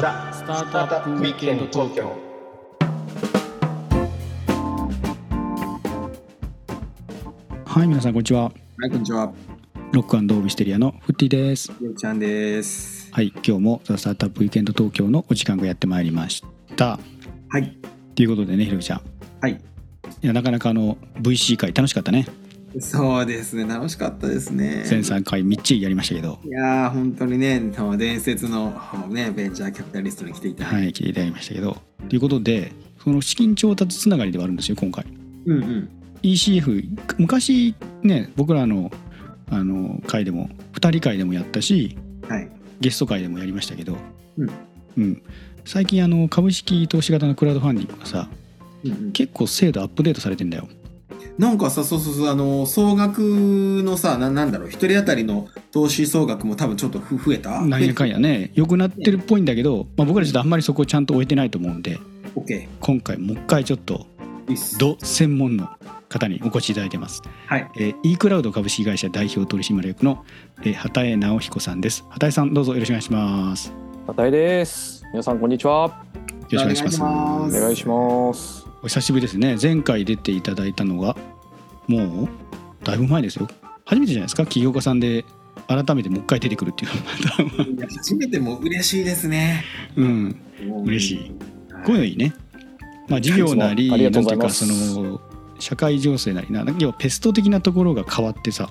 ザ・スタートアップウィークエンド東京はい、皆さんこんにちは。はい、こんにちは。ロックオブステリアのフッティです。ちゃんです。はい、今日もザ・スタートアップウィークエンド東京のお時間がやってまいりました。はい。ということでね、ひろきちゃん。はい。いや、なかなかあの VC 会楽しかったね。そうですね、楽しかったですね。1003回みっちりやりましたけど、いやー、本当にね、伝説のね、ベンチャーキャピタリストに来ていただ。はい、聞いていただきましたけど。ということで、その資金調達つながりではあるんですよ、今回。うんうん。ECF、昔ね、僕らのあの会でも、2人会でもやったし、はい。ゲスト会でもやりましたけど、うんうん、最近あの株式投資型のクラウドファンディングがさうんうん、結構精度アップデートされてんだよなんかさ、そうそうそう、あの、総額のさ、ななんだろう、一人当たりの投資総額も多分ちょっとふ増えた？なんやかんやね。良くなってるっぽいんだけど、まあ、僕らちょっとあんまりそこをちゃんと終えてないと思うんでオッケ今回もう一回ちょっとー。いいっす。ド専門の方にお越しいただいてます、はい。えー、e クラウド株式会社代表取締役の、えー、畑江直彦さんです。畑江さんどうぞよろしくお願いします。よ畑井です。皆さんこんにちは。ろしくお願いします。お願いしますお久しぶりですね。前回出ていただいたのがもうだいぶ前ですよ。初めてじゃないですか？起業家さんで改めてもう一回出てくるっていう初めても嬉しいですね。うん。嬉しい。こういうのいいね。まあ事業なりいつもありがとうございなんていうかその社会情勢なりな要はペスト的なところが変わってさ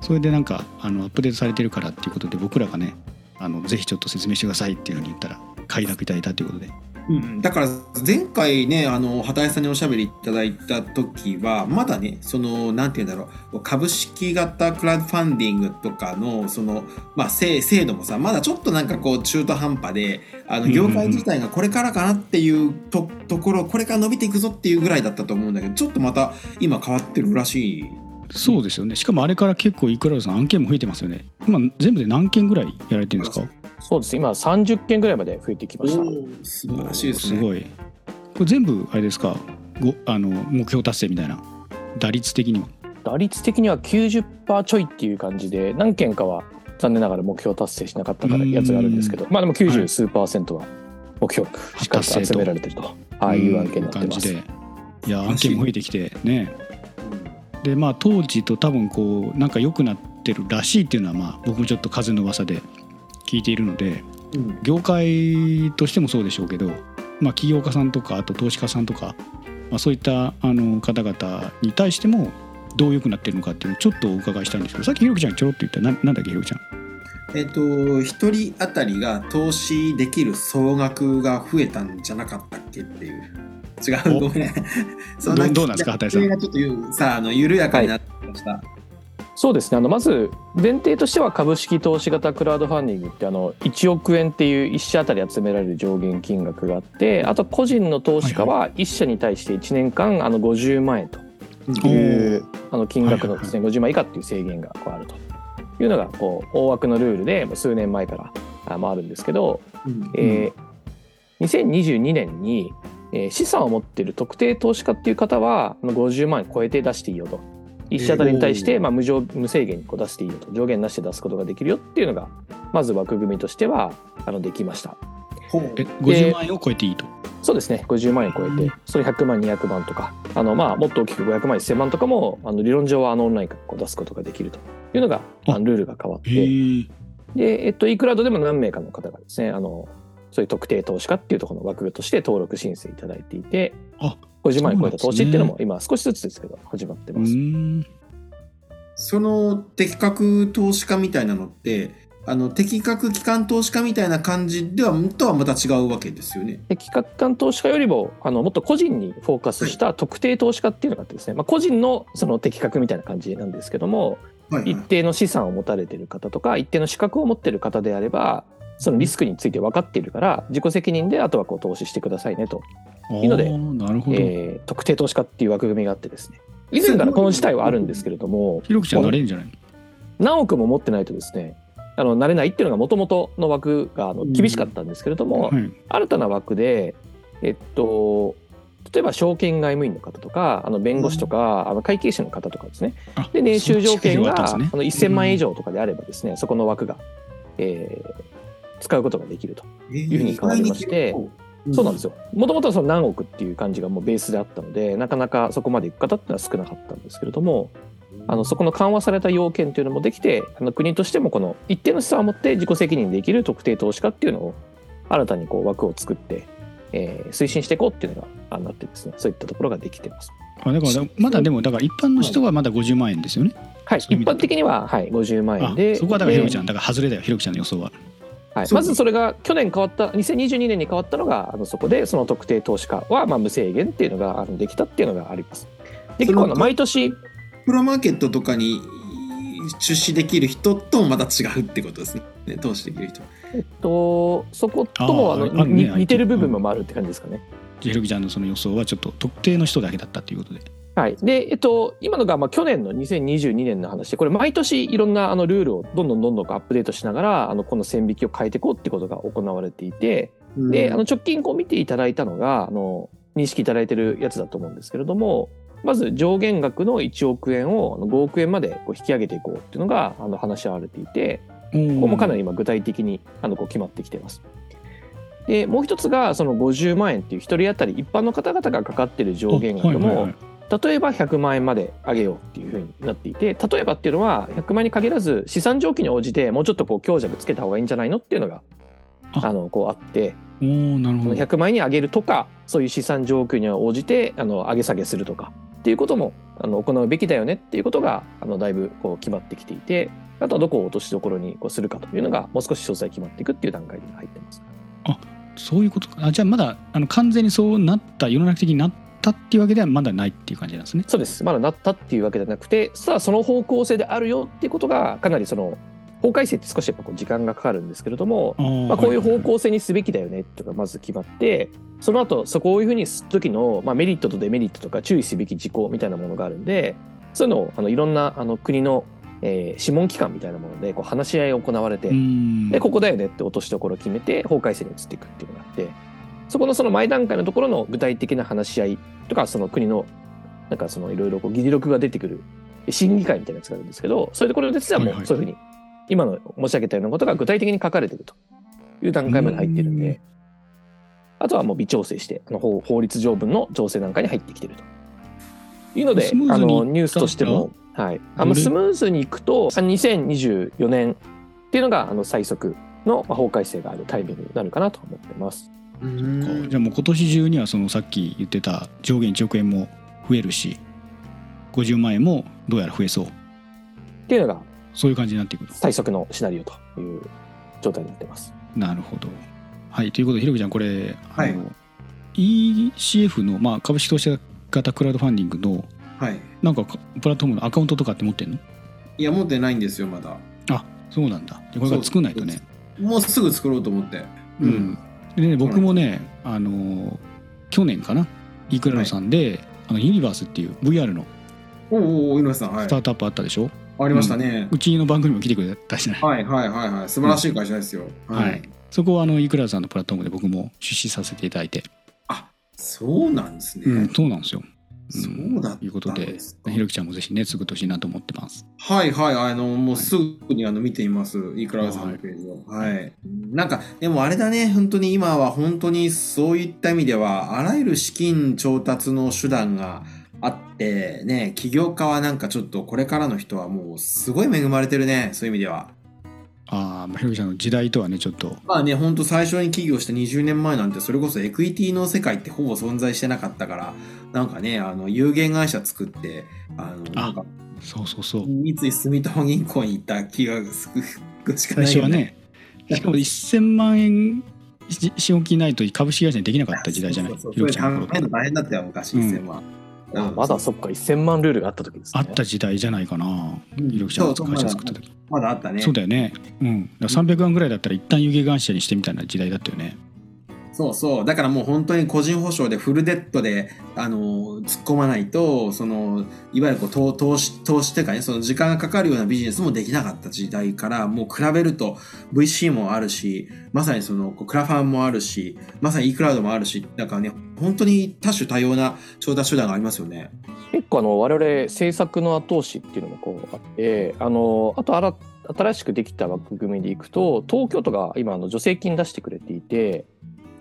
それでなんかあのアップデートされてるからっていうことで僕らがねあのぜひちょっと説明してくださいっていうのに言ったら快諾いただいたということでうん、だから前回ねあの畑井さんにおしゃべりいただいた時はまだねそのなんて言うんだろう株式型クラウドファンディングとかのそのまあ制制度もさまだちょっとなんかこう中途半端であの業界自体がこれからかなっていうとところこれから伸びていくぞっていうぐらいだったと思うんだけどちょっとまた今変わってるらしい。そうですよね。しかもあれから結構イクラウドさん案件も増えてますよね。今全部で何件ぐらいやられてるんですか？そうです。今30件ぐらいまで増えてきました。素晴らしいですね。すごい。これ全部あれですか？ごあの目標達成みたいな？打率的には。打率的には90%ちょいっていう感じで何件かは残念ながら目標達成しなかったからやつがあるんですけど。まあでも90数パーセントは目標しっかりと集められてると、はい、いう案件になってます。感じで。いや案件も増えてきてね。でまあ当時と多分こうなんか良くなってるらしいっていうのはまあ僕もちょっと風の噂で聞いているのでうん業界としてもそうでしょうけど、まあ、起業家さんとかあと投資家さんとか、まあ、そういったあの方々に対してもどう良くなってるのかっていうのをちょっとお伺いしたいんですけどさっきひろきちゃんちょろっと言ったななんだっけひろきちゃんえっと、一人当たりが投資できる総額が増えたんじゃなかったっけっていう。違う、おごめん。そどどうなんですか畑井さんがちょっとゆさあ、あの緩やかになってきました。そうですね。あのまず前提としては株式投資型クラウドファンディングってあの1億円っていう1社あたり集められる上限金額があってあと個人の投資家は1社に対して1年間あの50万円と。いうあの金額のですね50万以下っていう制限がこうあると。いうのがこう大枠のルールでもう数年前からあまああるんですけど、うん。えー2022年に、えー資産を持っている特定投資家っていう方はあの50万円超えて出していいよと1社あたりに対して、まあ、無上無制限にこう出していいよと上限なしで出すことができるよっていうのがまず枠組みとしてはあのできました。ほう。え50万円を超えていいと？そうですね。50万円超えてそれ100万200万とかあの、まあ、もっと大きく500万1000万とかもあの理論上はあのオンラインからこう出すことができると。いうのがああのルールが変わって。で、えっと、e クラウドでも何名かの方がですね、あの、そういう特定投資家っていうところの枠として登録申請いただいていて、あ50万円超えた投資っていうのも今少しずつですけど始まってうます。その適格投資家みたいなのって、あの適格機関投資家みたいな感じではとはまた違うわけですよね。で企画間投資家よりもあのもっと個人にフォーカスした特定投資家っていうのがあってですね、まあ、個人のその適格みたいな感じなんですけどもはい、はい一。定の資産を持たれている方とか一定の資格を持っている方であればそのリスクについて分かっているから自己責任であとはこう投資してくださいねと。いいのでえー特定投資家っていう枠組みがあってですね。以前からこの事態はあるんですけれどもひろきちゃんなれるんじゃないの？何億も持ってないとですねあのなれないっていうのがもともとの枠があの厳しかったんですけれども、はい。新たな枠でえっと例えば証券外務員の方とかあの弁護士とか、あの会計士の方とかですね。あで年収条件が、そっちが広がったんですね。あの1000万円以上とかであればですね、そこの枠が、えー使うことができると。えいうふうに変わりましてそうなんですよ。よ。もともとはその何億っていう感じがもうベースであったので、なかなかそこまで行く方っていうのは少なかったんですけれども、あのそこの緩和された要件というのもできて、あの国としてもこの一定の資産を持って自己責任できる特定投資家っていうのを新たにこう枠を作って、えー推進していこうっていうのがあなってですね、そういったところができてます。あだからまだでもだから一般の人はまだ50万円ですよね。はい、一般的には、はい、50万あ円で。そこはだからひろきちゃえんだから外れだよひろきちゃんの予想は。はい、まずそれが去年変わった2022年に変わったのがあのそこでその特定投資家はまあ無制限っていうのがあのできたっていうのがあります。で結構あの毎年プロマーケットとかに出資できる人ともまた違うってことですね。ね投資できる人。えっとそこともあの似てる部分もあるって感じですかね。ひろきちゃんのその予想はちょっと特定の人だけだったっていうことで。はい、で、えっと、今のがまあ去年の2022年の話でこれ毎年いろんなあのルールをどんどんどんどんアップデートしながらあのこの線引きを変えていこうってことが行われていてであの直近こう見ていただいたのがあの認識いただいてるやつだと思うんですけれどもまず上限額の1億円をあの5億円までこう引き上げていこうっていうのがあの話し合われていてこここもかなり今具体的にあのこう決まってきています。でもう一つがその50万円っていう一人当たり一般の方々がかかってる上限額も例えば100万円まで上げようっていうふうになっていて例えばっていうのは100万円に限らず資産状況に応じてもうちょっとこう強弱つけた方がいいんじゃないのっていうのがああのこうあっておおなるほど。100万円に上げるとかそういう資産状況に応じてあの上げ下げするとかっていうこともあの行うべきだよねっていうことがあのだいぶこう決まってきていてあとはどこを落としどころにこうするかというのがもう少し詳細決まっていくっていう段階に入ってます。そういうことか。あじゃあまだあの完全にそうなった世の中的になったっていうわけではまだないっていう感じなんですね。そうです。まだなったっていうわけではなくてさあその方向性であるよっていうことがかなりその法改正って少しやっぱこう時間がかかるんですけれども、まあ、こういう方向性にすべきだよねっていうのがまず決まってその後そこをいうふうにする時の、まあ、メリットとデメリットとか注意すべき事項みたいなものがあるんでそういうのをあのいろんなあの国の、えー諮問機関みたいなものでこう話し合いが行われて、でここだよねって落としどころを決めて法改正に移っていくっていうのがあってそこのその前段階のところの具体的な話し合いとかその国のなんかそのいろいろこう議事録が出てくる審議会みたいなやつがあるんですけどそうい。うところで実はもうそういうふうに今の申し上げたようなことが具体的に書かれているという段階まで入ってるんうんであとはもう微調整してあの法法律条文の調整段階に入ってきてるというのであのニュースとしても、はい、あのスムーズにいくと2024年っていうのがあの最速のまあ法改正があるタイミングになるかなと思ってます。じゃあもう今年中にはそのさっき言ってた上限1億円も増えるし50万円もどうやら増えそうっていうのがそういう感じになっていくの最速のシナリオという状態になってます。なるほどはいということでひろきちゃんこれあはいの、ECF の、まあ、株式投資型クラウドファンディングのはい。なんかプラットフォームのアカウントとかって持ってんの？いや、持ってないんですよ、まだ。あそうなんだこれから作んないとねもうすぐ作ろうと思って。うん。でね僕もねあの去年かなイクラロさんで、あのユニバースっていう VR のおおお、井上さん、はいスタ。ートアップあったでしょ、ありましたね。うちの番組にも来てくれたじゃない、はいはいはいはい。素晴らしい会社ですよ。はい。そこはあのイクラロさんのプラットフォームで僕も出資させていただいて、そうなんですね。うん、そうなんですよ。そうだということでひろきちゃんもぜひね作ってほしいなと思ってます。はいはい、あの、もうすぐにあの見ています。イクラウさんのページを。はい。なんか、でもあれだね、本当に今は本当にそういった意味では、あらゆる資金調達の手段があって、ね、起業家はなんかちょっとこれからの人はもうすごい恵まれてるね、そういう意味では。ああ、まあひろきちゃんの時代とはねちょっとまあね、本当最初に起業した20年前なんて、それこそエクイティの世界ってほぼ存在してなかったから、なんかね、あの、有限会社作って、あの、なんか、そうそうそう。三井住友銀行に行った気がするしか最ないよね。初はね、しかも1000万円し資本金ないと株式会社にできなかった時代じゃない？そうそうひろきちゃんの頃大変だったよ、昔、うん1000万。あまだそっか1000万ルールがあった時ですね。あった時代じゃないかな。ひろきちゃんが会社作った時。まだあったね。そうだよね。うん。だから300万ぐらいだったら一旦有限会社にしてみたいな時代だったよね。そうそう。だからもう本当に個人保証でフルデッドで、あの、突っ込まないと、その、いわゆるこう投投資、投資っていうかね、その時間がかかるようなビジネスもできなかった時代から、もう比べると VC もあるし、まさにその、クラファンもあるし、まさに e クラウドもあるし、だからね、本当に多種多様な調達手段がありますよね。結構あの我々政策の後押しっていうのもこうあってあのあと新新しくできた枠組みでいくと東京都が今あの助成金出してくれていて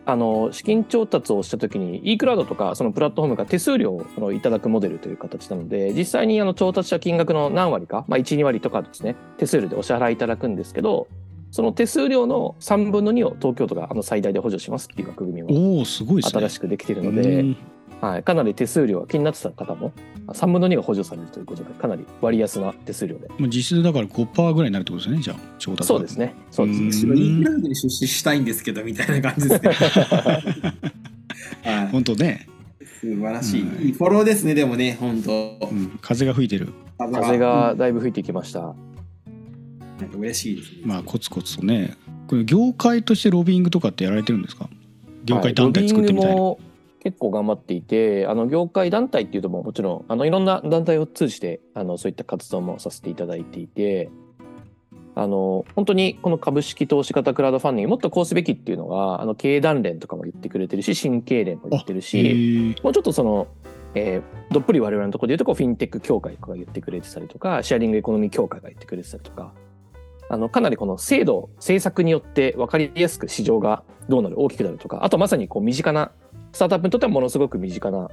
あの資金調達をした時に e クラウドとかそのプラットフォームが手数料をあのいただくモデルという形なので実際にあの調達した金額の何割か、まあ、12割とかですね手数料でお支払いいただくんですけどその手数料の3分の2を東京都があの最大で補助しますっていう枠組みもおおすごいですね。新しくできているので、うん。はい、かなり手数料が気になってた方も3分の2が補助されるということでかなり割安な手数料で。まあ実質だから5%ぐらいになるってことですねじゃあ調達そうですね。そうですね。インフラウドに出資したいんですけどみたいな感じですね。はい、本当ね、素晴らしい。うんいいフォローですね、でもね、本当。うん、風が吹いてる。風がだいぶ吹いてきました、なんか嬉しいですね。まあコツコツとね。これ業界としてロビーイングとかってやられてるんですか？業界団体作ってみたいな、はいロビーイングも結構頑張っていてあの業界団体っていうとももちろんあのいろんな団体を通じてあのそういった活動もさせていただいていてあの本当にこの株式投資型クラウドファンディングもっとこうすべきっていうのがあの経団連とかも言ってくれてるし新経連も言ってるへしーもうちょっとその、えーどっぷり我々のところで言うとこうフィンテック協会とかが言ってくれてたりとかシェアリングエコノミー協会が言ってくれてたりとかあのかなりこの制度政策によって分かりやすく市場がどうなる大きくなるとかあとまさにこう身近なスタートアップにとってはものすごく身近な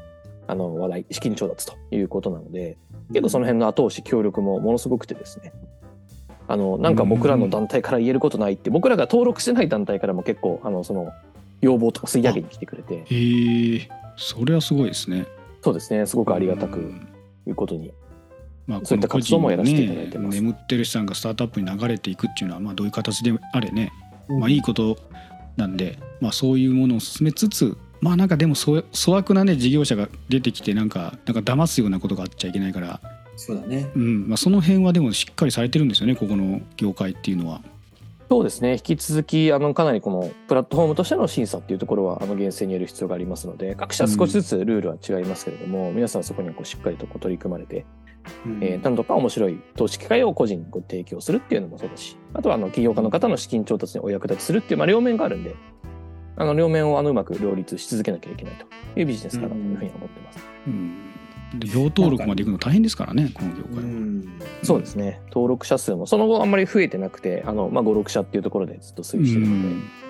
あの話題資金調達ということなので結構その辺の後押し協力もものすごくてですね。あのなんか僕らの団体から言えることないって僕らが登録してない団体からも結構あのその要望とか吸い上げに来てくれて。へえそれはすごいですね。そうですね。すごくありがたくうん。いうことにまあ、そういった活動もやらせていただいてます。この個人のね、眠ってる資産がスタートアップに流れていくっていうのは、まあ、どういう形であれね、まあ、いいことなんで、まあ、そういうものを進めつつまあなんかでもそ粗悪なね事業者が出てきてなんかなんか騙すようなことがあっちゃいけないから、そうだね。うん。まあ、その辺はでもしっかりされてるんですよねここの業界っていうのは。そうですね。引き続きあのかなりこのプラットフォームとしての審査っていうところはあの厳正にやる必要がありますので各社少しずつルールは違いますけれども、皆さんそこにはこうしっかりとこう取り組まれて、うんえー何度か面白い投資機会を個人にご提供するっていうのもそうだしあとはあの起業家の方の資金調達にお役立ちするっていう、まあ、両面があるんであの両面をあのうまく両立し続けなきゃいけないというビジネスかなというふうに思ってます。うん、で業登録まで行くの大変ですからねこの業う界は。んそうですね登録者数もその後あんまり増えてなくてあの、まあ、56社っていうところでずっと推移してるので。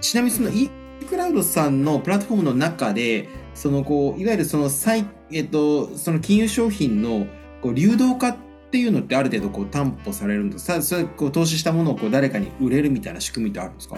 ちなみにその e クラウドさんのプラットフォームの中で、そのこういわゆるその最えっとその金融商品のこう流動化っていうのってある程度こう担保されるんですか。それこう投資したものをこう誰かに売れるみたいな仕組みってあるんですか？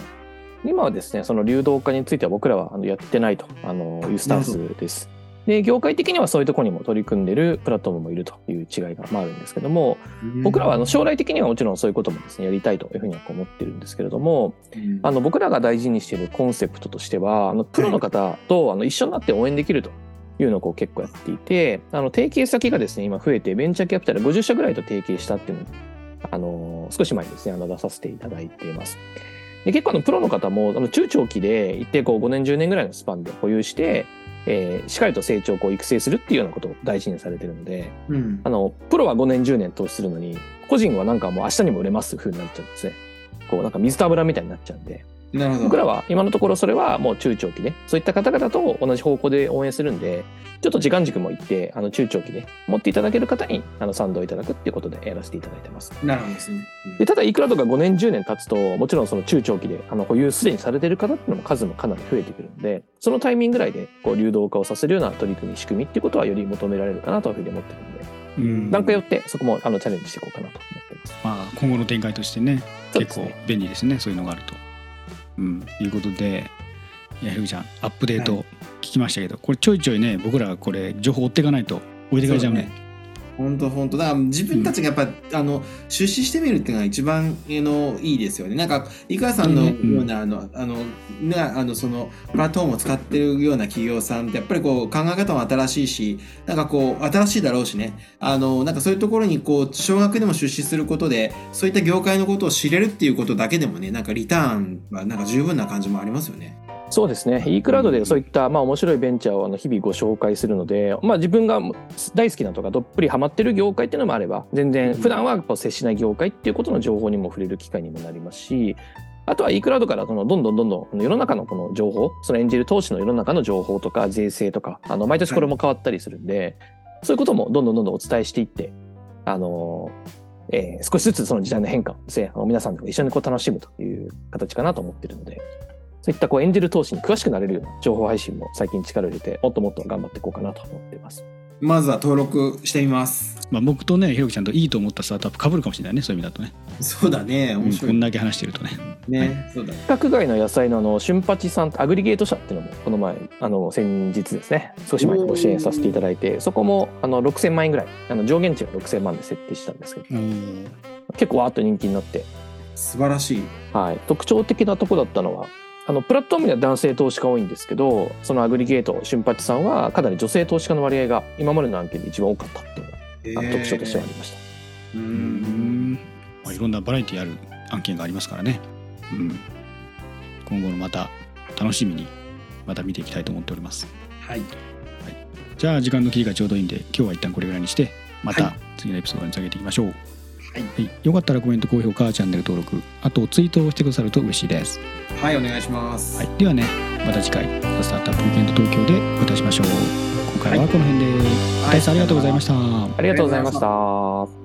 今はですね、その流動化については僕らはやってないとあのいうスタンスです。で、業界的にはそういうところにも取り組んでるプラットフォームもいるという違いがまああるんですけども、僕らはあの将来的にはもちろんそういうこともですね、やりたいというふうには思ってるんですけれども、うんあの僕らが大事にしているコンセプトとしては、あのプロの方とあの一緒になって応援できるというのをこう結構やっていて、あの提携先がですね、今増えてベンチャーキャピタル50社ぐらいと提携したっていうのを、あの少し前にですね、あの出させていただいています。で結構あのプロの方もあの中長期で一定こう5年10年ぐらいのスパンで保有して、えーしっかりと成長をこう育成するっていうようなことを大事にされてるので、うんあのプロは5年10年投資するのに個人はなんかもう明日にも売れますっていう風になっちゃうんですね。こうなんか水と油みたいになっちゃうんで。僕らは今のところそれはもう中長期でそういった方々と同じ方向で応援するんでちょっと時間軸もいってあの中長期で持っていただける方にあの賛同いただくっていうことでやらせていただいてます。なるほどですね。でただいくらとか5年10年経つともちろんその中長期であの保有すでにされている方っていうのも数もかなり増えてくるんでそのタイミングぐらいでこう流動化をさせるような取り組み仕組みっていうことはより求められるかなというふうに思ってるのでうん。段階よってそこもあのチャレンジしていこうかなと思ってます。まあ、今後の展開としてね。結構便利ですねそういうのがあると。うん、いうことでいやひぐちゃんアップデートは聞きましたけど、これちょいちょいね僕らこれ情報追っていかないと置いてかれちゃうね。本当本当だから自分たちがやっぱ、あの出資してみるっていうのが一番あのいいですよね。なんか井川さんのような、あのあのねあのそのプラットフォームを使ってるような企業さんってやっぱりこう考え方も新しいし、なんかこう新しいだろうしね。あのなんかそういうところにこう少額でも出資することでそういった業界のことを知れるっていうことだけでもね、なんかリターンはなんか十分な感じもありますよね。そうですね。e クラウドでそういった、まあ、面白いベンチャーをあの日々ご紹介するので、まあ、自分が大好きなとかどっぷりハマってる業界っていうのもあれば全然普段は接しない業界っていうことの情報にも触れる機会にもなりますしあとは e クラウドからそのどんどんどんどん世の中のこの情報その演じる投資の世の中の情報とか税制とかあの毎年これも変わったりするんで、そういうこともどんどんどんどんお伝えしていってあのえー少しずつその時代の変化をですね、皆さんでも一緒にこう楽しむという形かなと思ってるので、そういったこうエンジェル投資に詳しくなれるような情報配信も最近力を入れて、もっともっと頑張っていこうかなと思っています。まずは登録してみます。まあ、僕とねひろきちゃんといいと思ったスタートアップかぶるかもしれないねそういう意味だとね、そうだね。うん面白いこんだけ話してるとねね。そうだ。規格外の野菜のあの、瞬八さんアグリゲート社っていうのも、この前、あの、先日ですね、少し前にご支援させていただいて、そこも、あの、6000万円ぐらい、あの、上限値は6000万で設定したんですけど、結構わーっと人気になって、素晴らしい。はい、特徴的なとこだったのは、あのプラットフォームには男性投資家多いんですけど、そのアグリゲート、瞬八さんはかなり女性投資家の割合が今までの案件で一番多かったっていうのが特徴としてはありました。ううん。んまあ、いろんなバラエティある案件がありますからね、うん、今後のまた楽しみにまた見ていきたいと思っております。はい。じゃあ時間の切りがちょうどいいんで今日は一旦これぐらいにしてまたはい。次のエピソードにつなげていきましょう、はい。はい、よかったらコメント高評価チャンネル登録あとツイートをしてくださると嬉しいです、はい、お願いします。はい、ではねまた次回「スタートアップウィークエンド東京」でお会いしましょう。今回はこの辺で、大さんありがとうございました。ありがとうございました。